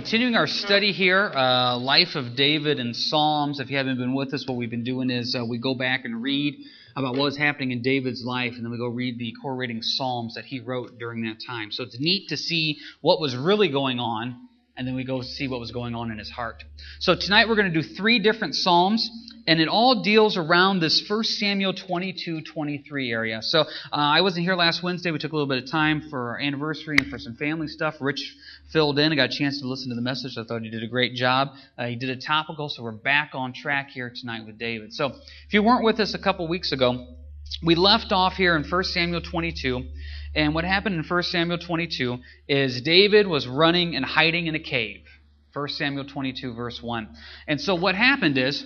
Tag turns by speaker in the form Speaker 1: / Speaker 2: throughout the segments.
Speaker 1: continuing our study here, uh, Life of David and Psalms. If you haven't been with us, what we've been doing is uh, we go back and read about what was happening in David's life, and then we go read the correlating Psalms that he wrote during that time. So it's neat to see what was really going on, and then we go see what was going on in his heart. So tonight we're going to do three different Psalms and it all deals around this 1 Samuel 22 23 area. So uh, I wasn't here last Wednesday. We took a little bit of time for our anniversary and for some family stuff. Rich filled in. I got a chance to listen to the message. I thought he did a great job. Uh, he did a topical, so we're back on track here tonight with David. So if you weren't with us a couple weeks ago, we left off here in 1 Samuel 22. And what happened in 1 Samuel 22 is David was running and hiding in a cave. 1 Samuel 22, verse 1. And so what happened is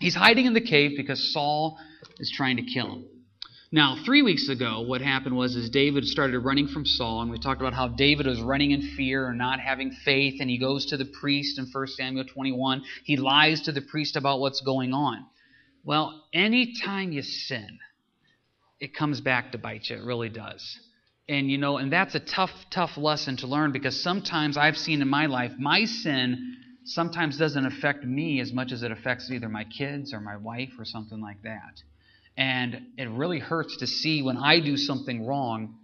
Speaker 1: He's hiding in the cave because Saul is trying to kill him. Now, three weeks ago, what happened was is David started running from Saul, and we talked about how David was running in fear and not having faith, and he goes to the priest in 1 Samuel 21. He lies to the priest about what's going on. Well, anytime you sin, it comes back to bite you. It really does. And you know, and that's a tough, tough lesson to learn because sometimes I've seen in my life my sin sometimes doesn't affect me as much as it affects either my kids or my wife or something like that. And it really hurts to see when I do something wrong,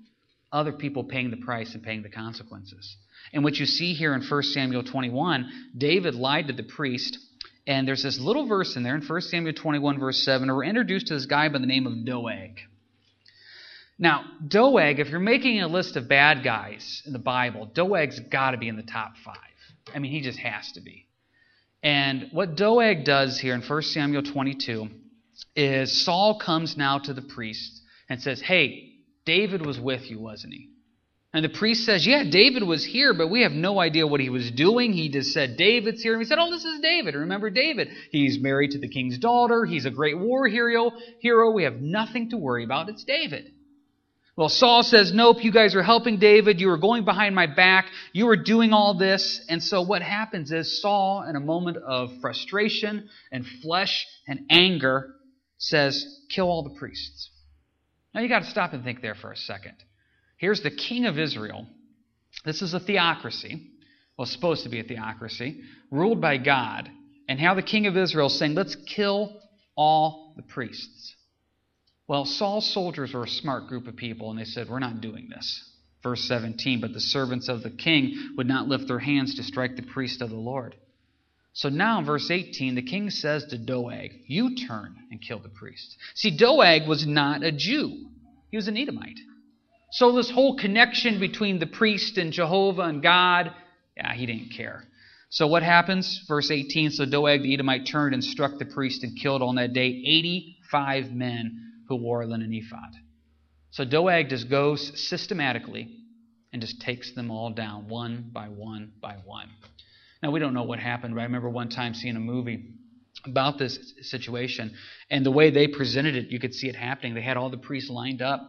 Speaker 1: other people paying the price and paying the consequences. And what you see here in 1 Samuel 21, David lied to the priest. And there's this little verse in there in 1 Samuel 21, verse 7, and we're introduced to this guy by the name of Doeg. Now, Doeg, if you're making a list of bad guys in the Bible, Doeg's got to be in the top five. I mean, he just has to be. And what Doeg does here in 1 Samuel 22 is Saul comes now to the priest and says, Hey, David was with you, wasn't he? And the priest says, Yeah, David was here, but we have no idea what he was doing. He just said, David's here. And we said, Oh, this is David. Remember David. He's married to the king's daughter. He's a great war hero. Hero. We have nothing to worry about. It's David. Well, Saul says, Nope, you guys are helping David. You were going behind my back. You were doing all this. And so what happens is Saul, in a moment of frustration and flesh and anger, says, Kill all the priests. Now you got to stop and think there for a second. Here's the king of Israel. This is a theocracy. Well, supposed to be a theocracy, ruled by God. And how the king of Israel is saying, Let's kill all the priests. Well, Saul's soldiers were a smart group of people, and they said, We're not doing this. Verse 17, but the servants of the king would not lift their hands to strike the priest of the Lord. So now in verse 18, the king says to Doeg, You turn and kill the priest. See, Doeg was not a Jew, he was an Edomite. So this whole connection between the priest and Jehovah and God, yeah, he didn't care. So what happens? Verse 18 So Doeg the Edomite turned and struck the priest and killed on that day 85 men who wore linen ephod. So Doeg just goes systematically and just takes them all down one by one by one. Now, we don't know what happened, but I remember one time seeing a movie about this situation, and the way they presented it, you could see it happening. They had all the priests lined up.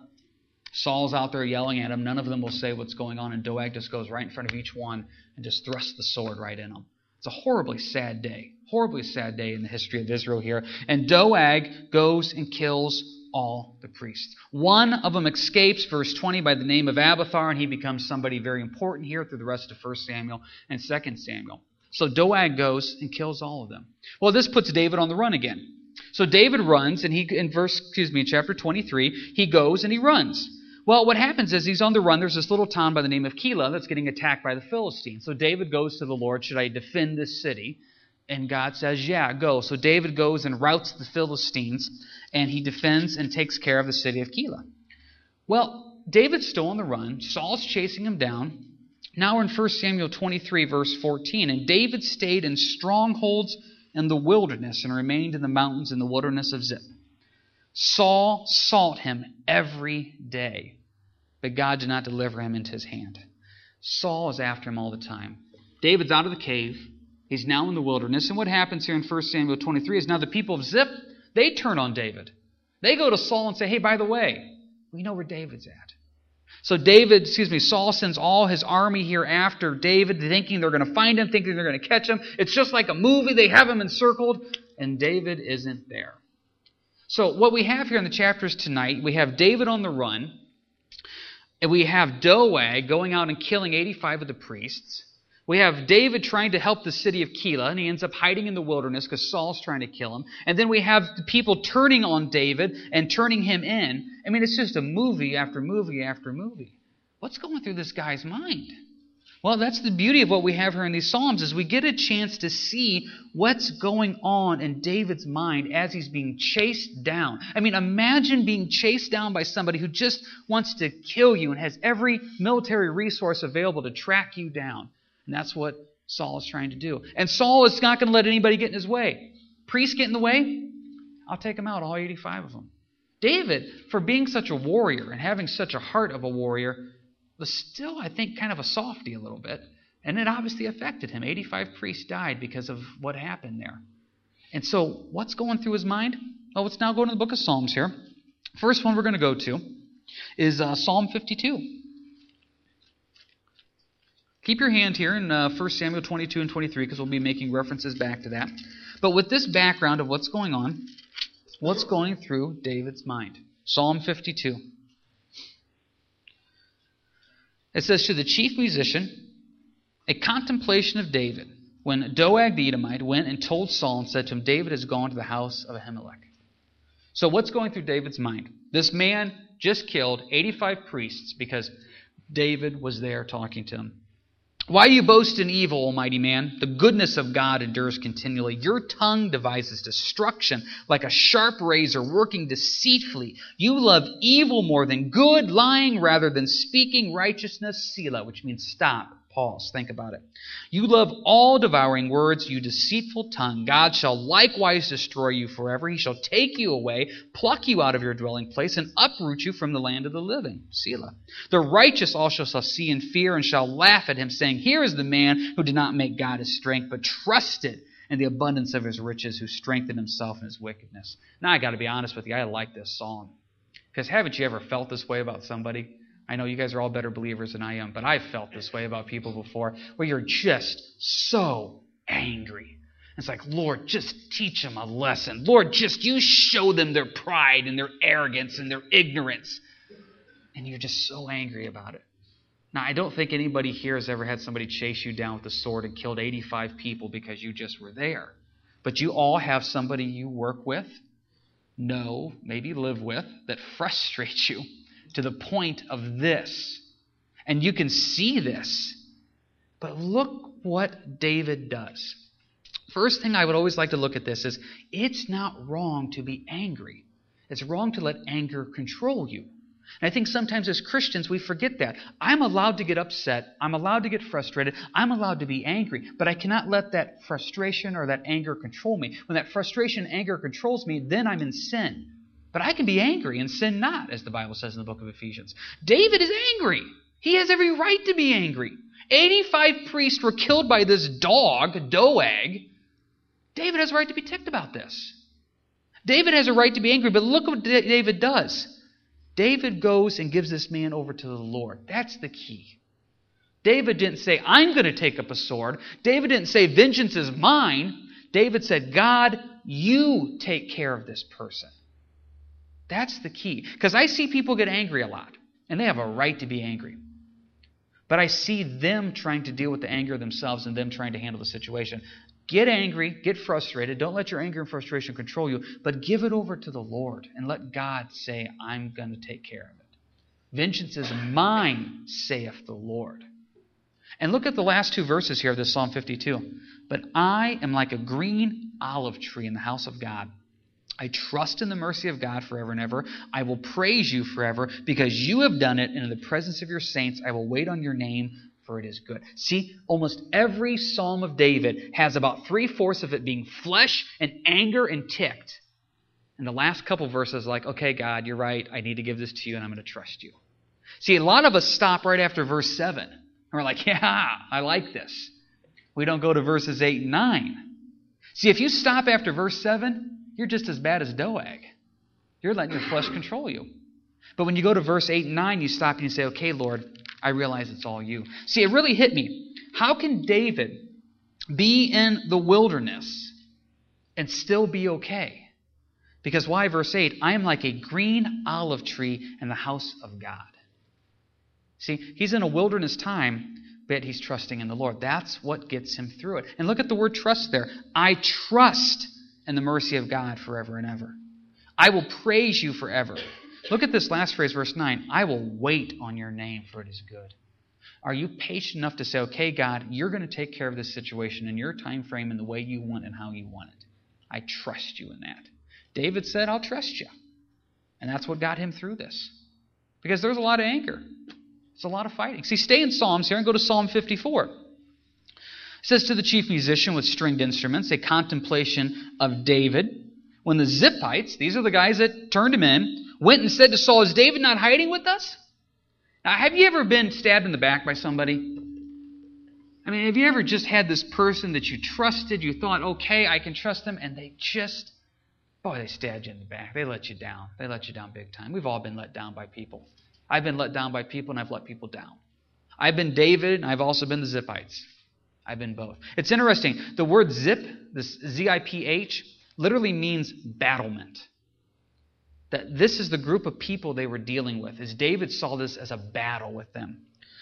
Speaker 1: Saul's out there yelling at them. None of them will say what's going on, and Doeg just goes right in front of each one and just thrusts the sword right in them. It's a horribly sad day. Horribly sad day in the history of Israel here. And Doeg goes and kills all the priests. One of them escapes, verse 20, by the name of Abiathar, and he becomes somebody very important here through the rest of 1 Samuel and 2 Samuel. So Doeg goes and kills all of them. Well, this puts David on the run again. So David runs, and he in verse, excuse me, in chapter 23, he goes and he runs. Well, what happens is he's on the run. There's this little town by the name of Keilah that's getting attacked by the Philistines. So David goes to the Lord, should I defend this city? And God says, Yeah, go. So David goes and routs the Philistines, and he defends and takes care of the city of Keilah. Well, David's still on the run. Saul's chasing him down. Now we're in 1 Samuel 23, verse 14. And David stayed in strongholds in the wilderness and remained in the mountains in the wilderness of Ziph. Saul sought him every day, but God did not deliver him into his hand. Saul is after him all the time. David's out of the cave. He's now in the wilderness. And what happens here in 1 Samuel 23 is now the people of Ziph, they turn on David. They go to Saul and say, hey, by the way, we know where David's at. So David, excuse me, Saul sends all his army here after David, thinking they're going to find him, thinking they're going to catch him. It's just like a movie. They have him encircled, and David isn't there. So what we have here in the chapters tonight, we have David on the run, and we have Doeg going out and killing 85 of the priests. We have David trying to help the city of Keilah, and he ends up hiding in the wilderness because Saul's trying to kill him. And then we have the people turning on David and turning him in. I mean, it's just a movie after movie after movie. What's going through this guy's mind? Well, that's the beauty of what we have here in these Psalms is we get a chance to see what's going on in David's mind as he's being chased down. I mean, imagine being chased down by somebody who just wants to kill you and has every military resource available to track you down. And that's what Saul is trying to do. And Saul is not going to let anybody get in his way. Priests get in the way, I'll take them out, all 85 of them. David, for being such a warrior and having such a heart of a warrior, was still, I think, kind of a softy a little bit. And it obviously affected him. 85 priests died because of what happened there. And so, what's going through his mind? Well, let's now go to the book of Psalms here. First one we're going to go to is uh, Psalm 52. Keep your hand here in uh, 1 Samuel 22 and 23 because we'll be making references back to that. But with this background of what's going on, what's going through David's mind? Psalm 52. It says, To the chief musician, a contemplation of David, when Doeg the Edomite went and told Saul and said to him, David has gone to the house of Ahimelech. So, what's going through David's mind? This man just killed 85 priests because David was there talking to him. Why do you boast in evil, Almighty man? The goodness of God endures continually. Your tongue devises destruction like a sharp razor working deceitfully. You love evil more than good, lying rather than speaking righteousness, Selah, which means stop. Pause. Think about it. You love all devouring words, you deceitful tongue. God shall likewise destroy you forever. He shall take you away, pluck you out of your dwelling place, and uproot you from the land of the living. Selah. The righteous also shall see and fear and shall laugh at him, saying, Here is the man who did not make God his strength, but trusted in the abundance of his riches, who strengthened himself in his wickedness. Now, I got to be honest with you, I like this song. Because haven't you ever felt this way about somebody? I know you guys are all better believers than I am, but I've felt this way about people before, where you're just so angry. It's like, Lord, just teach them a lesson. Lord, just you show them their pride and their arrogance and their ignorance. And you're just so angry about it. Now, I don't think anybody here has ever had somebody chase you down with a sword and killed 85 people because you just were there. But you all have somebody you work with, know, maybe live with, that frustrates you to the point of this. And you can see this. But look what David does. First thing I would always like to look at this is it's not wrong to be angry. It's wrong to let anger control you. And I think sometimes as Christians we forget that. I'm allowed to get upset. I'm allowed to get frustrated. I'm allowed to be angry. But I cannot let that frustration or that anger control me. When that frustration and anger controls me, then I'm in sin. But I can be angry and sin not, as the Bible says in the book of Ephesians. David is angry. He has every right to be angry. 85 priests were killed by this dog, Doeg. David has a right to be ticked about this. David has a right to be angry, but look what David does. David goes and gives this man over to the Lord. That's the key. David didn't say, I'm going to take up a sword. David didn't say, vengeance is mine. David said, God, you take care of this person. That's the key. Because I see people get angry a lot, and they have a right to be angry. But I see them trying to deal with the anger themselves and them trying to handle the situation. Get angry, get frustrated. Don't let your anger and frustration control you, but give it over to the Lord and let God say, I'm going to take care of it. Vengeance is mine, saith the Lord. And look at the last two verses here of this Psalm 52. But I am like a green olive tree in the house of God. I trust in the mercy of God forever and ever. I will praise you forever because you have done it, and in the presence of your saints I will wait on your name, for it is good. See, almost every psalm of David has about three fourths of it being flesh and anger and ticked. And the last couple verses, like, okay, God, you're right. I need to give this to you, and I'm going to trust you. See, a lot of us stop right after verse 7. And we're like, yeah, I like this. We don't go to verses 8 and 9. See, if you stop after verse 7, you're just as bad as Doeg. You're letting your flesh control you. But when you go to verse 8 and 9, you stop and you say, okay, Lord, I realize it's all you. See, it really hit me. How can David be in the wilderness and still be okay? Because why? Verse 8 I am like a green olive tree in the house of God. See, he's in a wilderness time, but he's trusting in the Lord. That's what gets him through it. And look at the word trust there. I trust in the mercy of God forever and ever. I will praise you forever. Look at this last phrase, verse 9. I will wait on your name, for it is good. Are you patient enough to say, okay, God, you're going to take care of this situation in your time frame and the way you want and how you want it? I trust you in that. David said, I'll trust you. And that's what got him through this. Because there's a lot of anger. It's a lot of fighting. See, stay in Psalms here and go to Psalm 54. Says to the chief musician with stringed instruments, a contemplation of David. When the Ziphites, these are the guys that turned him in, went and said to Saul, Is David not hiding with us? Now, have you ever been stabbed in the back by somebody? I mean, have you ever just had this person that you trusted, you thought, okay, I can trust them, and they just, boy, they stabbed you in the back. They let you down. They let you down big time. We've all been let down by people. I've been let down by people, and I've let people down. I've been David, and I've also been the Ziphites. I've been both. It's interesting. The word zip, this Z I P H, literally means battlement that this is the group of people they were dealing with, as David saw this as a battle with them.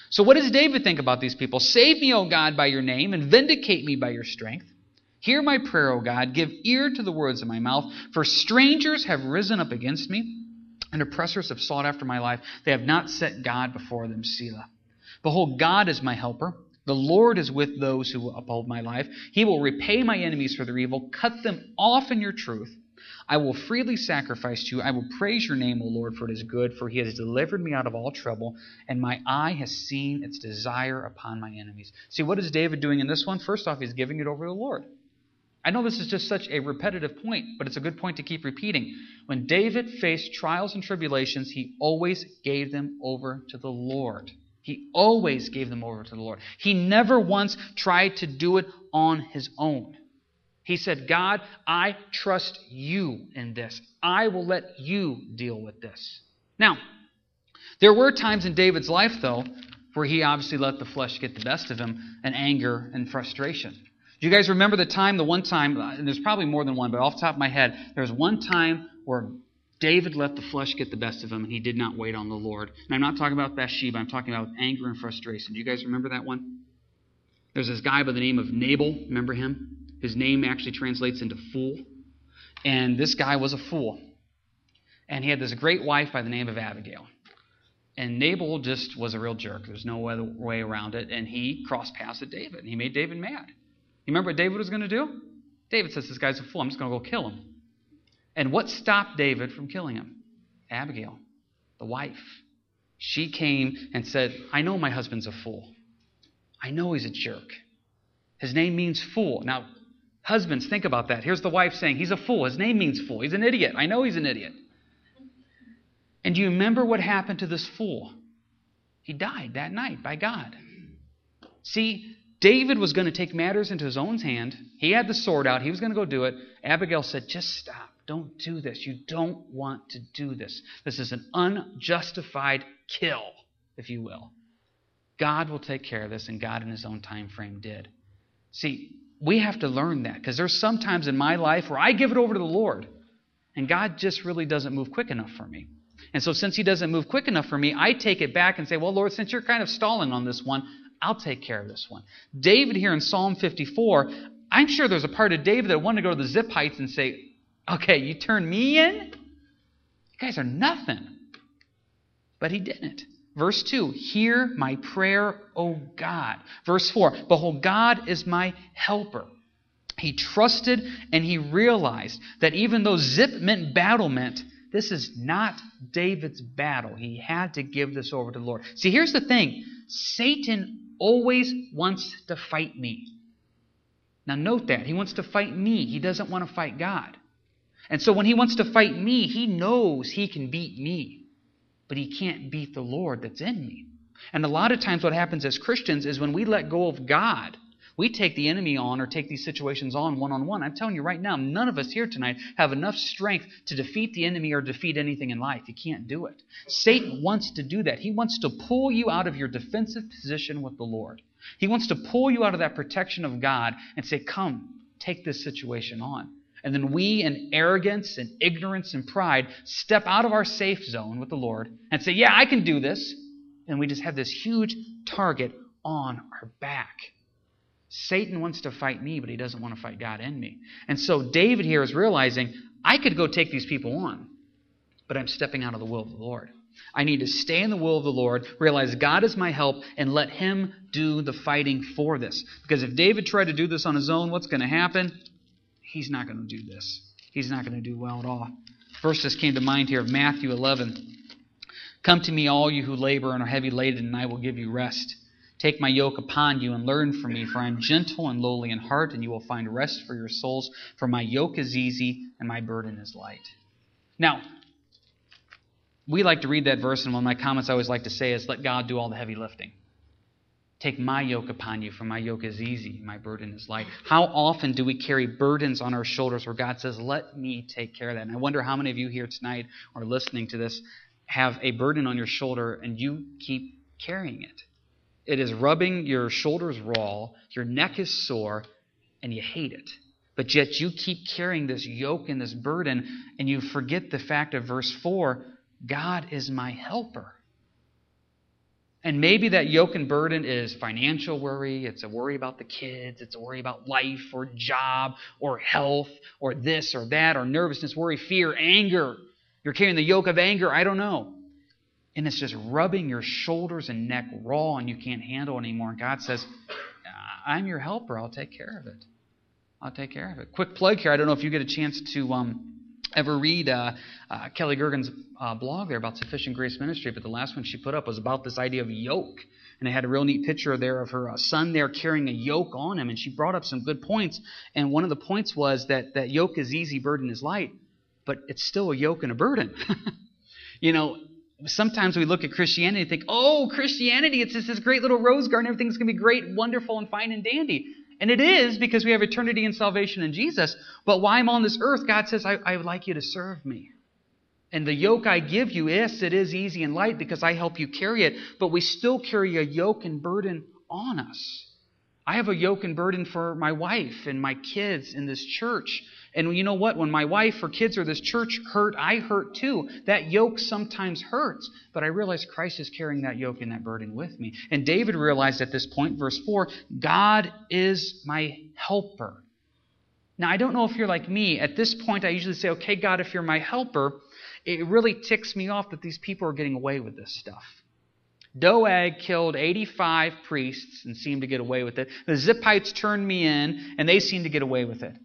Speaker 1: So, what does David think about these people? Save me, O God, by your name, and vindicate me by your strength. Hear my prayer, O God. Give ear to the words of my mouth. For strangers have risen up against me, and oppressors have sought after my life. They have not set God before them, Selah. Behold, God is my helper. The Lord is with those who uphold my life. He will repay my enemies for their evil, cut them off in your truth. I will freely sacrifice to you. I will praise your name, O Lord, for it is good, for he has delivered me out of all trouble, and my eye has seen its desire upon my enemies. See, what is David doing in this one? First off, he's giving it over to the Lord. I know this is just such a repetitive point, but it's a good point to keep repeating. When David faced trials and tribulations, he always gave them over to the Lord. He always gave them over to the Lord. He never once tried to do it on his own. He said, God, I trust you in this. I will let you deal with this. Now, there were times in David's life, though, where he obviously let the flesh get the best of him and anger and frustration. Do you guys remember the time, the one time, and there's probably more than one, but off the top of my head, there was one time where David let the flesh get the best of him and he did not wait on the Lord. And I'm not talking about Bathsheba, I'm talking about anger and frustration. Do you guys remember that one? There's this guy by the name of Nabal. Remember him? His name actually translates into fool. And this guy was a fool. And he had this great wife by the name of Abigail. And Nabal just was a real jerk. There's no other way around it. And he crossed paths with David. And he made David mad. You remember what David was going to do? David says, This guy's a fool. I'm just going to go kill him. And what stopped David from killing him? Abigail, the wife. She came and said, I know my husband's a fool. I know he's a jerk. His name means fool. Now, Husbands, think about that. Here's the wife saying, He's a fool. His name means fool. He's an idiot. I know he's an idiot. And do you remember what happened to this fool? He died that night by God. See, David was going to take matters into his own hand. He had the sword out. He was going to go do it. Abigail said, Just stop. Don't do this. You don't want to do this. This is an unjustified kill, if you will. God will take care of this, and God in his own time frame did. See, we have to learn that because there's some times in my life where I give it over to the Lord and God just really doesn't move quick enough for me. And so, since He doesn't move quick enough for me, I take it back and say, Well, Lord, since you're kind of stalling on this one, I'll take care of this one. David here in Psalm 54, I'm sure there's a part of David that wanted to go to the Ziphites and say, Okay, you turn me in? You guys are nothing. But he didn't. Verse 2 Hear my prayer, O God. Verse 4 Behold, God is my helper. He trusted and he realized that even though zip meant battle meant, this is not David's battle. He had to give this over to the Lord. See, here's the thing Satan always wants to fight me. Now, note that. He wants to fight me, he doesn't want to fight God. And so, when he wants to fight me, he knows he can beat me but he can't beat the Lord that's in me. And a lot of times, what happens as Christians is when we let go of God, we take the enemy on or take these situations on one on one. I'm telling you right now, none of us here tonight have enough strength to defeat the enemy or defeat anything in life. You can't do it. Satan wants to do that. He wants to pull you out of your defensive position with the Lord. He wants to pull you out of that protection of God and say, Come, take this situation on. And then we, in arrogance and ignorance and pride, step out of our safe zone with the Lord and say, Yeah, I can do this. And we just have this huge target on our back. Satan wants to fight me, but he doesn't want to fight God in me. And so David here is realizing I could go take these people on, but I'm stepping out of the will of the Lord. I need to stay in the will of the Lord, realize God is my help, and let Him do the fighting for this. Because if David tried to do this on his own, what's going to happen? He's not going to do this. He's not going to do well at all. Verses came to mind here of Matthew 11. Come to me, all you who labor and are heavy laden, and I will give you rest. Take my yoke upon you and learn from me, for I am gentle and lowly in heart, and you will find rest for your souls. For my yoke is easy and my burden is light. Now, we like to read that verse, and one of my comments I always like to say is, Let God do all the heavy lifting. Take my yoke upon you, for my yoke is easy, my burden is light. How often do we carry burdens on our shoulders where God says, Let me take care of that? And I wonder how many of you here tonight are listening to this have a burden on your shoulder and you keep carrying it. It is rubbing your shoulders raw, your neck is sore, and you hate it. But yet you keep carrying this yoke and this burden, and you forget the fact of verse 4 God is my helper. And maybe that yoke and burden is financial worry, it's a worry about the kids, it's a worry about life or job or health or this or that or nervousness, worry, fear, anger. You're carrying the yoke of anger, I don't know and it's just rubbing your shoulders and neck raw and you can't handle anymore. And God says, I'm your helper. I'll take care of it. I'll take care of it. Quick plug here. I don't know if you get a chance to um, ever read uh, uh, Kelly Gergen's uh, blog there about Sufficient Grace Ministry, but the last one she put up was about this idea of yoke. And it had a real neat picture there of her uh, son there carrying a yoke on him. And she brought up some good points. And one of the points was that, that yoke is easy, burden is light, but it's still a yoke and a burden. you know, sometimes we look at Christianity and think, oh, Christianity, it's just this great little rose garden. Everything's going to be great, wonderful, and fine and dandy. And it is because we have eternity and salvation in Jesus. But while I'm on this earth, God says, I, I would like you to serve me. And the yoke I give you, yes, it is easy and light because I help you carry it, but we still carry a yoke and burden on us. I have a yoke and burden for my wife and my kids in this church. And you know what? When my wife or kids or this church hurt, I hurt too. That yoke sometimes hurts. But I realize Christ is carrying that yoke and that burden with me. And David realized at this point, verse 4, God is my helper. Now, I don't know if you're like me. At this point, I usually say, okay, God, if you're my helper, it really ticks me off that these people are getting away with this stuff. Doeg killed 85 priests and seemed to get away with it. The Ziphites turned me in, and they seemed to get away with it.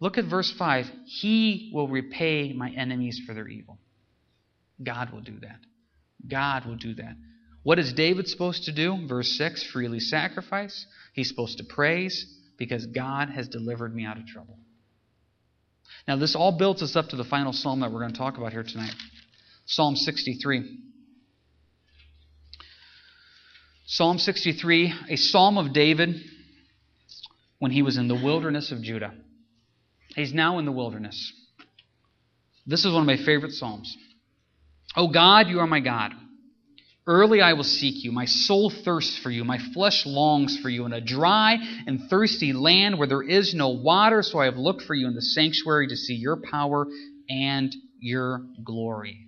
Speaker 1: Look at verse 5. He will repay my enemies for their evil. God will do that. God will do that. What is David supposed to do? Verse 6 freely sacrifice. He's supposed to praise because God has delivered me out of trouble. Now, this all builds us up to the final psalm that we're going to talk about here tonight Psalm 63. Psalm 63, a psalm of David when he was in the wilderness of Judah. He's now in the wilderness. This is one of my favorite Psalms. O God, you are my God. Early I will seek you. My soul thirsts for you. My flesh longs for you in a dry and thirsty land where there is no water. So I have looked for you in the sanctuary to see your power and your glory.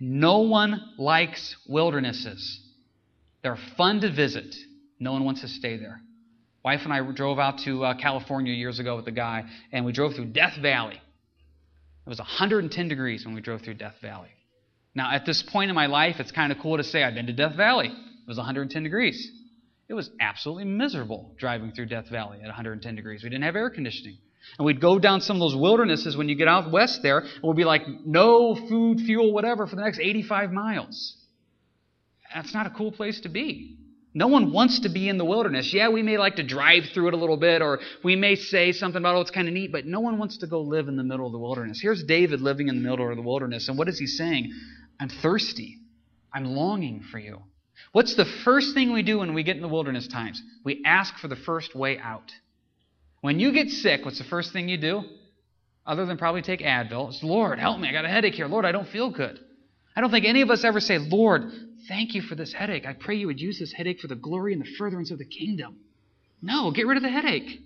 Speaker 1: No one likes wildernesses. They're fun to visit. No one wants to stay there. Wife and I drove out to uh, California years ago with a guy, and we drove through Death Valley. It was 110 degrees when we drove through Death Valley. Now, at this point in my life, it's kind of cool to say I've been to Death Valley. It was 110 degrees. It was absolutely miserable driving through Death Valley at 110 degrees. We didn't have air conditioning. And we'd go down some of those wildernesses when you get out west there, and we'd be like, no food, fuel, whatever, for the next 85 miles. That's not a cool place to be. No one wants to be in the wilderness. Yeah, we may like to drive through it a little bit, or we may say something about, oh, it's kind of neat, but no one wants to go live in the middle of the wilderness. Here's David living in the middle of the wilderness, and what is he saying? I'm thirsty. I'm longing for you. What's the first thing we do when we get in the wilderness times? We ask for the first way out. When you get sick, what's the first thing you do? Other than probably take Advil, it's Lord, help me. I got a headache here. Lord, I don't feel good. I don't think any of us ever say, Lord, Thank you for this headache. I pray you would use this headache for the glory and the furtherance of the kingdom. No, get rid of the headache.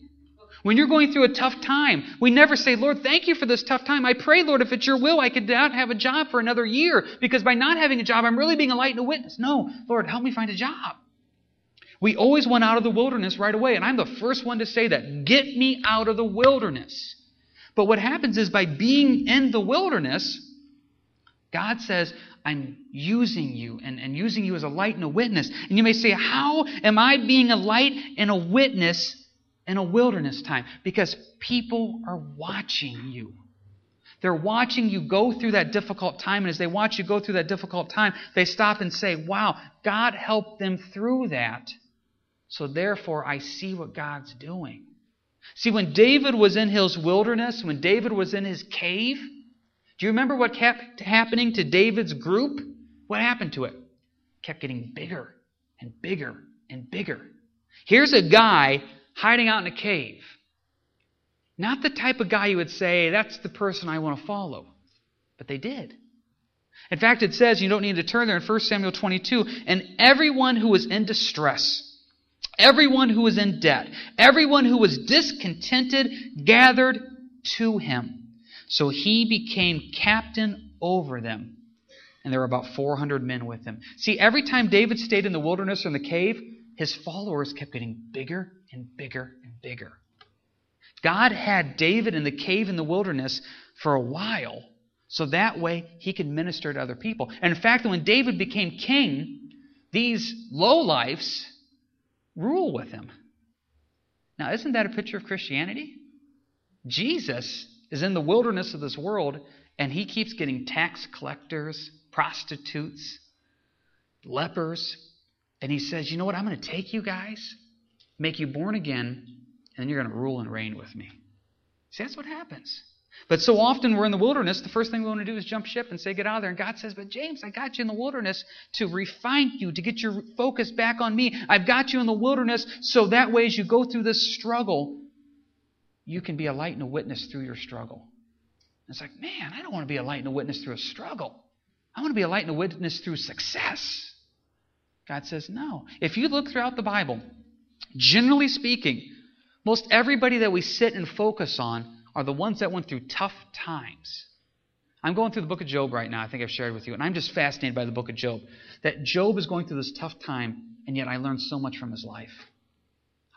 Speaker 1: When you're going through a tough time, we never say, Lord, thank you for this tough time. I pray, Lord, if it's your will, I could not have a job for another year because by not having a job, I'm really being a light and a witness. No, Lord, help me find a job. We always went out of the wilderness right away, and I'm the first one to say that. Get me out of the wilderness. But what happens is by being in the wilderness, God says, I'm using you and, and using you as a light and a witness. And you may say, How am I being a light and a witness in a wilderness time? Because people are watching you. They're watching you go through that difficult time. And as they watch you go through that difficult time, they stop and say, Wow, God helped them through that. So therefore, I see what God's doing. See, when David was in his wilderness, when David was in his cave, do you remember what kept happening to David's group? What happened to it? kept getting bigger and bigger and bigger. Here's a guy hiding out in a cave. Not the type of guy you would say, that's the person I want to follow. But they did. In fact, it says, you don't need to turn there in 1 Samuel 22, and everyone who was in distress, everyone who was in debt, everyone who was discontented gathered to him. So he became captain over them. And there were about 400 men with him. See, every time David stayed in the wilderness or in the cave, his followers kept getting bigger and bigger and bigger. God had David in the cave in the wilderness for a while, so that way he could minister to other people. And in fact, when David became king, these low lowlifes rule with him. Now, isn't that a picture of Christianity? Jesus is in the wilderness of this world, and he keeps getting tax collectors, prostitutes, lepers, and he says, You know what? I'm going to take you guys, make you born again, and you're going to rule and reign with me. See, that's what happens. But so often we're in the wilderness, the first thing we want to do is jump ship and say, Get out of there. And God says, But James, I got you in the wilderness to refine you, to get your focus back on me. I've got you in the wilderness so that way as you go through this struggle, you can be a light and a witness through your struggle. it's like, man, I don't want to be a light and a witness through a struggle. I want to be a light and a witness through success. God says, no. If you look throughout the Bible, generally speaking, most everybody that we sit and focus on are the ones that went through tough times. I'm going through the book of Job right now. I think I've shared with you. And I'm just fascinated by the book of Job. That Job is going through this tough time, and yet I learned so much from his life.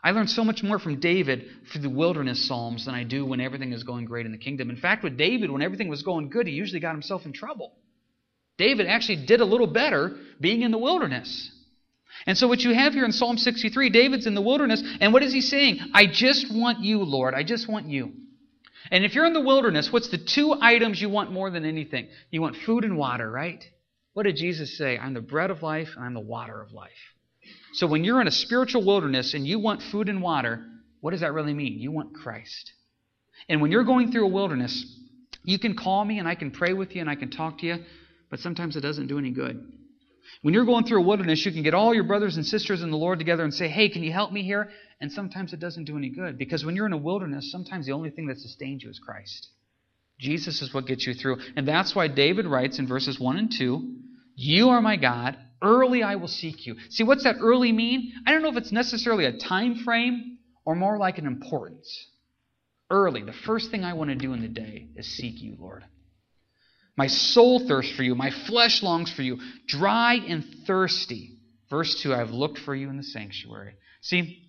Speaker 1: I learned so much more from David through the wilderness psalms than I do when everything is going great in the kingdom. In fact, with David, when everything was going good, he usually got himself in trouble. David actually did a little better being in the wilderness. And so, what you have here in Psalm 63, David's in the wilderness, and what is he saying? I just want you, Lord. I just want you. And if you're in the wilderness, what's the two items you want more than anything? You want food and water, right? What did Jesus say? I'm the bread of life, and I'm the water of life. So when you're in a spiritual wilderness and you want food and water, what does that really mean? You want Christ. And when you're going through a wilderness, you can call me and I can pray with you and I can talk to you, but sometimes it doesn't do any good. When you're going through a wilderness, you can get all your brothers and sisters in the Lord together and say, Hey, can you help me here? And sometimes it doesn't do any good because when you're in a wilderness, sometimes the only thing that sustains you is Christ. Jesus is what gets you through. And that's why David writes in verses 1 and 2 You are my God. Early I will seek you. See, what's that early mean? I don't know if it's necessarily a time frame or more like an importance. Early, the first thing I want to do in the day is seek you, Lord. My soul thirsts for you. My flesh longs for you. Dry and thirsty. Verse 2 I've looked for you in the sanctuary. See,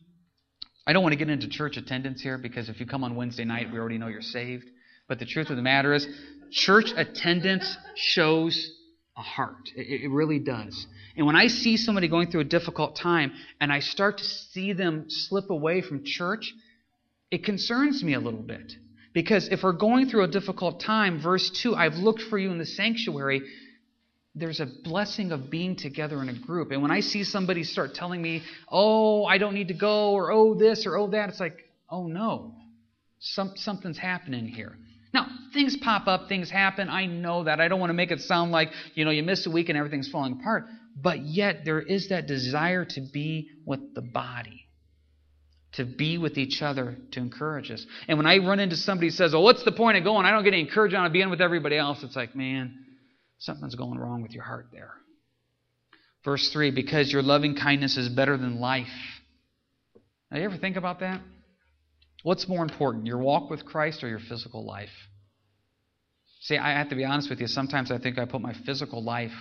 Speaker 1: I don't want to get into church attendance here because if you come on Wednesday night, we already know you're saved. But the truth of the matter is, church attendance shows a heart. It, it really does. And when I see somebody going through a difficult time and I start to see them slip away from church, it concerns me a little bit. Because if we're going through a difficult time, verse 2, I've looked for you in the sanctuary, there's a blessing of being together in a group. And when I see somebody start telling me, oh, I don't need to go, or oh, this, or oh, that, it's like, oh, no. Some, something's happening here. Things pop up, things happen. I know that. I don't want to make it sound like, you know, you miss a week and everything's falling apart but yet there is that desire to be with the body, to be with each other, to encourage us. And when I run into somebody who says, Oh, what's the point of going? I don't get any encouragement on being with everybody else. It's like, man, something's going wrong with your heart there. Verse 3 Because your loving kindness is better than life. Now, you ever think about that? What's more important, your walk with Christ or your physical life? See, I have to be honest with you. Sometimes I think I put my physical life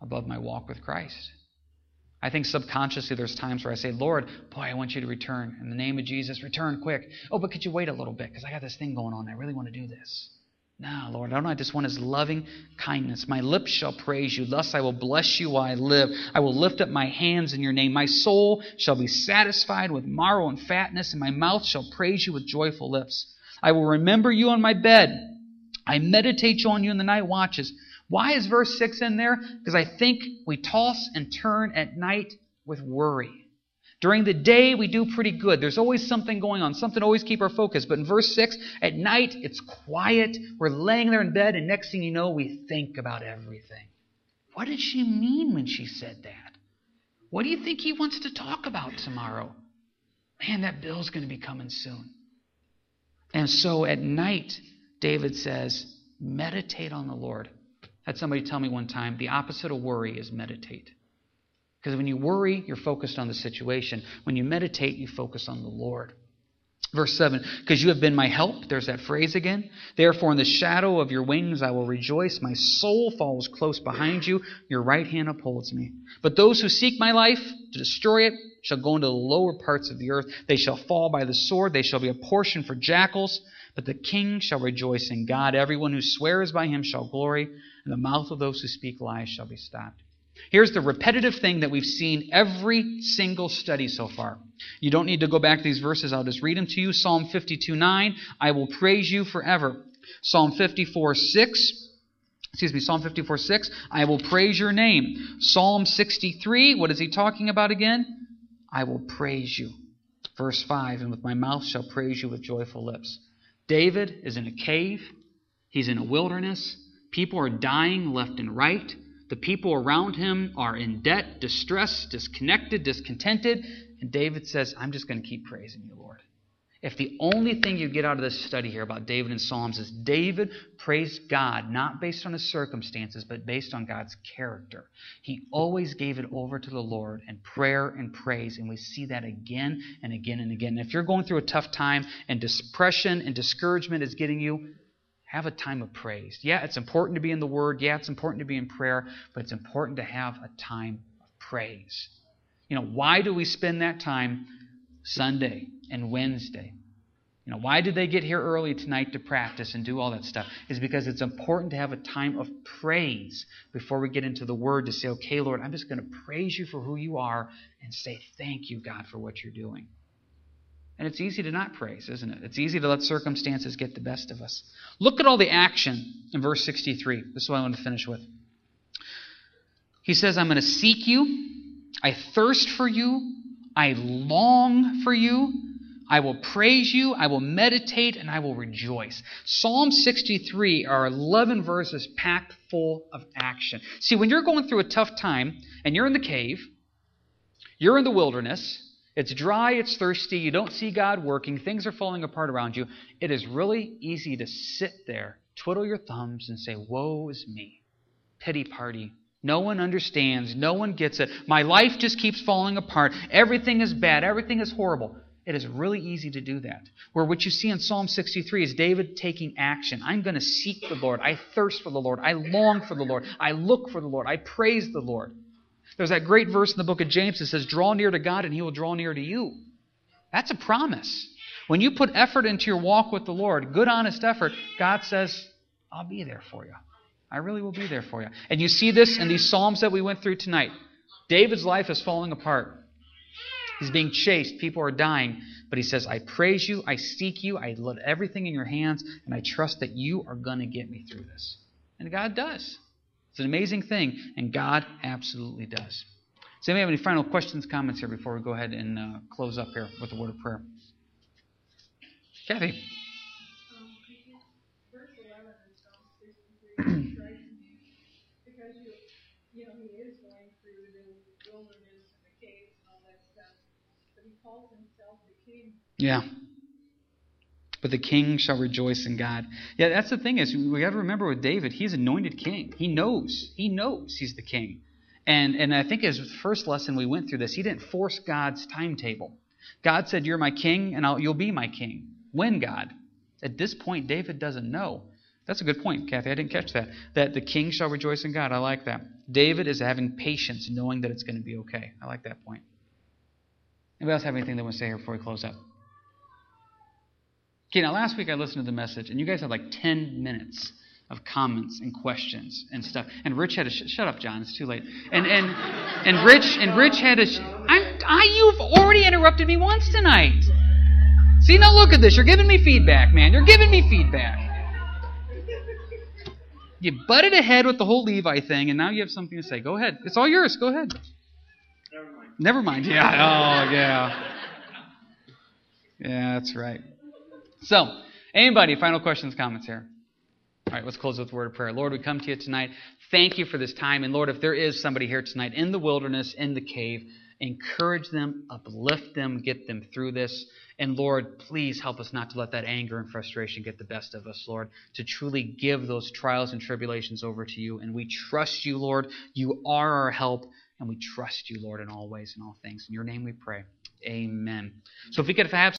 Speaker 1: above my walk with Christ. I think subconsciously there's times where I say, Lord, boy, I want you to return. In the name of Jesus, return quick. Oh, but could you wait a little bit? Because I got this thing going on. I really want to do this. No, Lord, I don't I just want his loving kindness. My lips shall praise you. Thus I will bless you while I live. I will lift up my hands in your name. My soul shall be satisfied with marrow and fatness, and my mouth shall praise you with joyful lips. I will remember you on my bed. I meditate on you in the night watches. Why is verse 6 in there? Because I think we toss and turn at night with worry. During the day, we do pretty good. There's always something going on, something always keep our focus. But in verse 6, at night, it's quiet. We're laying there in bed, and next thing you know, we think about everything. What did she mean when she said that? What do you think he wants to talk about tomorrow? Man, that bill's going to be coming soon. And so at night, David says, meditate on the Lord. I had somebody tell me one time the opposite of worry is meditate. Because when you worry, you're focused on the situation. When you meditate, you focus on the Lord. Verse 7 Because you have been my help. There's that phrase again. Therefore, in the shadow of your wings I will rejoice. My soul follows close behind you. Your right hand upholds me. But those who seek my life to destroy it shall go into the lower parts of the earth. They shall fall by the sword. They shall be a portion for jackals. But the king shall rejoice in God. Everyone who swears by him shall glory, and the mouth of those who speak lies shall be stopped. Here's the repetitive thing that we've seen every single study so far. You don't need to go back to these verses. I'll just read them to you. Psalm 52 9, I will praise you forever. Psalm 54 6, excuse me, Psalm 54 6, I will praise your name. Psalm 63, what is he talking about again? I will praise you. Verse 5, and with my mouth shall praise you with joyful lips. David is in a cave, he's in a wilderness. People are dying left and right. The people around him are in debt, distressed, disconnected, discontented. And David says, I'm just going to keep praising you, Lord. If the only thing you get out of this study here about David and Psalms is David praised God, not based on his circumstances, but based on God's character. He always gave it over to the Lord in prayer and praise, and we see that again and again and again. And if you're going through a tough time and depression and discouragement is getting you, have a time of praise. Yeah, it's important to be in the Word. Yeah, it's important to be in prayer, but it's important to have a time of praise. You know, why do we spend that time Sunday and Wednesday? You know, why did they get here early tonight to practice and do all that stuff? Is because it's important to have a time of praise before we get into the Word to say, okay, Lord, I'm just going to praise you for who you are and say, thank you, God, for what you're doing. And it's easy to not praise, isn't it? It's easy to let circumstances get the best of us. Look at all the action in verse 63. This is what I want to finish with. He says, I'm going to seek you. I thirst for you. I long for you. I will praise you. I will meditate and I will rejoice. Psalm 63 are 11 verses packed full of action. See, when you're going through a tough time and you're in the cave, you're in the wilderness, it's dry, it's thirsty, you don't see God working, things are falling apart around you. It is really easy to sit there, twiddle your thumbs, and say, Woe is me. Pity party. No one understands. No one gets it. My life just keeps falling apart. Everything is bad. Everything is horrible. It is really easy to do that. Where what you see in Psalm 63 is David taking action. I'm going to seek the Lord. I thirst for the Lord. I long for the Lord. I look for the Lord. I praise the Lord. There's that great verse in the book of James that says, Draw near to God and he will draw near to you. That's a promise. When you put effort into your walk with the Lord, good, honest effort, God says, I'll be there for you. I really will be there for you. And you see this in these Psalms that we went through tonight. David's life is falling apart. He's being chased. People are dying. But he says, I praise you. I seek you. I let everything in your hands. And I trust that you are going to get me through this. And God does. It's an amazing thing, and God absolutely does. Does anybody have any final questions, comments here before we go ahead and uh, close up here with a word of prayer? Kathy. Yeah but the king shall rejoice in God. Yeah, that's the thing is we got to remember with David, he's anointed king. He knows. He knows he's the king. And and I think his first lesson we went through this, he didn't force God's timetable. God said, "You're my king, and I'll, you'll be my king." When God? At this point, David doesn't know. That's a good point, Kathy. I didn't catch that. That the king shall rejoice in God. I like that. David is having patience, knowing that it's going to be okay. I like that point. Anybody else have anything they want to say here before we close up? Okay, now last week I listened to the message, and you guys had like 10 minutes of comments and questions and stuff. And Rich had to sh- shut up, John. It's too late. And and and Rich and Rich had to. Sh- I'm, I you've already interrupted me once tonight. See now, look at this. You're giving me feedback, man. You're giving me feedback. You butted ahead with the whole Levi thing, and now you have something to say. Go ahead. It's all yours. Go ahead. Never mind. Yeah. Oh yeah. Yeah, that's right. So, anybody, final questions, comments here? All right, let's close with a word of prayer. Lord, we come to you tonight. Thank you for this time. And Lord, if there is somebody here tonight in the wilderness, in the cave, encourage them, uplift them, get them through this. And Lord, please help us not to let that anger and frustration get the best of us, Lord, to truly give those trials and tribulations over to you. And we trust you, Lord. You are our help, and we trust you, Lord, in all ways and all things. In your name we pray. Amen. So if we could have